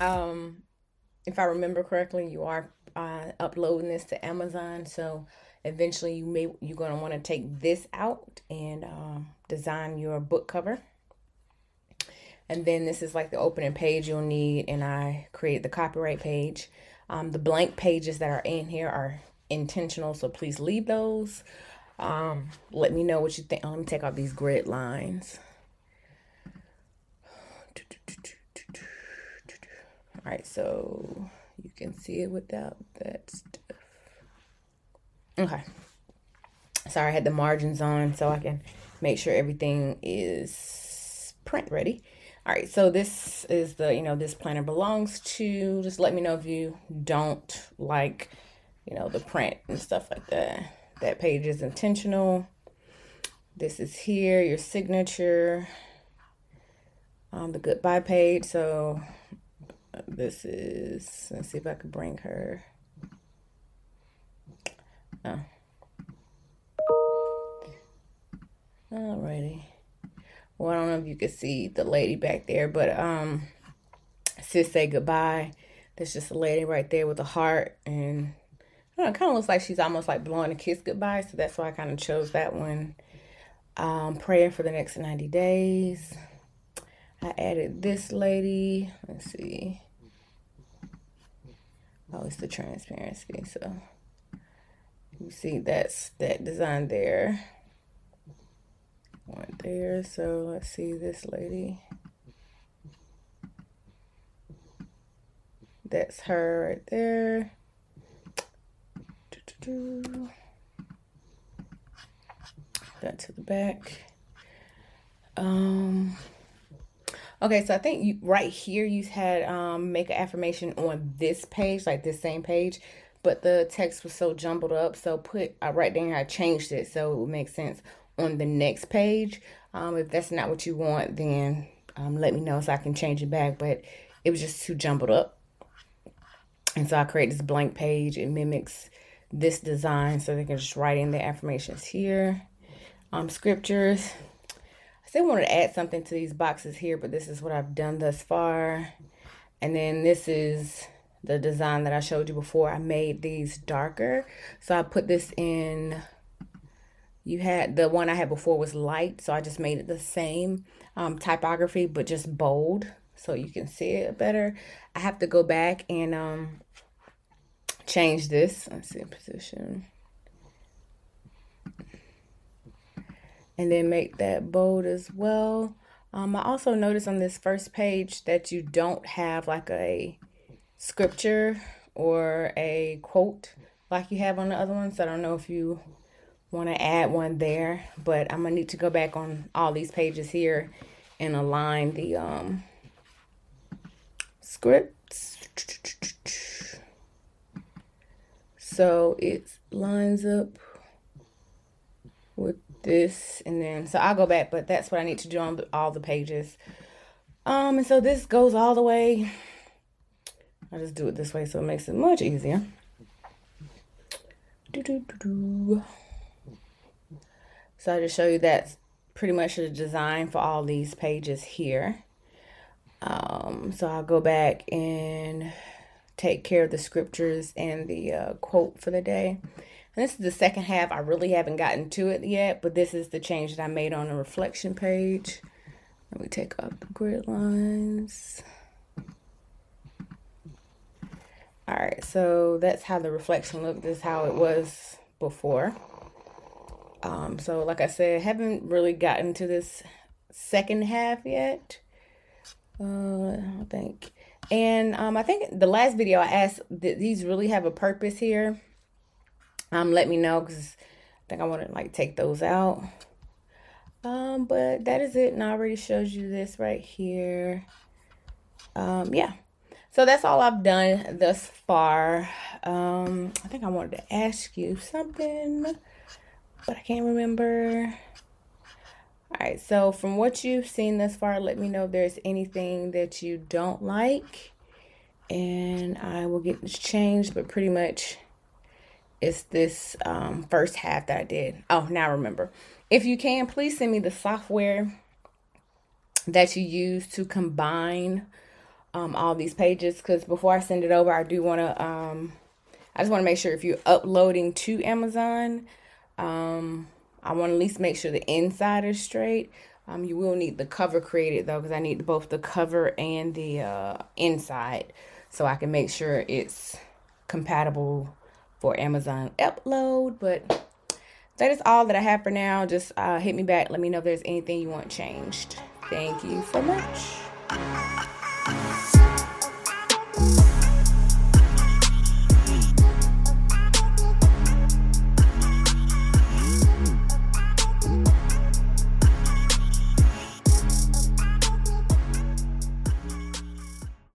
Um, if I remember correctly, you are uh, uploading this to Amazon, so eventually you may you're gonna want to take this out and um, design your book cover. And then this is like the opening page you'll need, and I created the copyright page. Um, the blank pages that are in here are intentional, so please leave those. Um, let me know what you think. Let me take out these grid lines. All right, so you can see it without that stuff. Okay. Sorry, I had the margins on so I can make sure everything is print ready. All right, so this is the, you know, this planner belongs to. Just let me know if you don't like, you know, the print and stuff like that. That page is intentional. This is here, your signature. Um, the goodbye page. So this is, let's see if I can bring her. Oh. Alrighty. Well, I don't know if you can see the lady back there, but um, sis say goodbye. There's just a lady right there with a heart, and know, it kind of looks like she's almost like blowing a kiss goodbye, so that's why I kind of chose that one. Um, praying for the next 90 days. I added this lady. Let's see. Oh, it's the transparency. So you see that's that design there. One there. So let's see this lady. That's her right there. That to the back. Um Okay, so I think you right here you had um make an affirmation on this page, like this same page, but the text was so jumbled up. So put uh, right there I changed it so it would make sense on the next page. Um, if that's not what you want, then um, let me know so I can change it back. But it was just too jumbled up, and so I created this blank page. It mimics this design, so they can just write in the affirmations here. Um, scriptures. I still wanted to add something to these boxes here, but this is what I've done thus far. And then this is the design that I showed you before. I made these darker. So I put this in, you had, the one I had before was light. So I just made it the same um, typography, but just bold so you can see it better. I have to go back and um, change this. Let's see, position. And then make that bold as well. Um, I also noticed on this first page that you don't have like a scripture or a quote like you have on the other ones. I don't know if you want to add one there, but I'm going to need to go back on all these pages here and align the um, scripts. So it lines up with this and then so I'll go back but that's what I need to do on all the pages. Um and so this goes all the way. I just do it this way so it makes it much easier. Do, do, do, do. so I just show you that's pretty much the design for all these pages here. Um so I'll go back and take care of the scriptures and the uh, quote for the day this is the second half. I really haven't gotten to it yet, but this is the change that I made on the reflection page. Let me take out the grid lines. All right, so that's how the reflection looked. This is how it was before. Um, so like I said, haven't really gotten to this second half yet. Uh, I think. And um, I think the last video I asked, did these really have a purpose here? Um, let me know because I think I want to like take those out. Um, but that is it. And I already showed you this right here. Um, yeah. So that's all I've done thus far. Um, I think I wanted to ask you something, but I can't remember. All right, so from what you've seen thus far, let me know if there's anything that you don't like. And I will get this changed, but pretty much it's this um, first half that I did. Oh, now remember. If you can, please send me the software that you use to combine um, all these pages because before I send it over, I do want to, um, I just want to make sure if you're uploading to Amazon, um, I want to at least make sure the inside is straight. Um, you will need the cover created though because I need both the cover and the uh, inside so I can make sure it's compatible for Amazon upload. But that is all that I have for now. Just uh, hit me back. Let me know if there's anything you want changed. Thank you so much.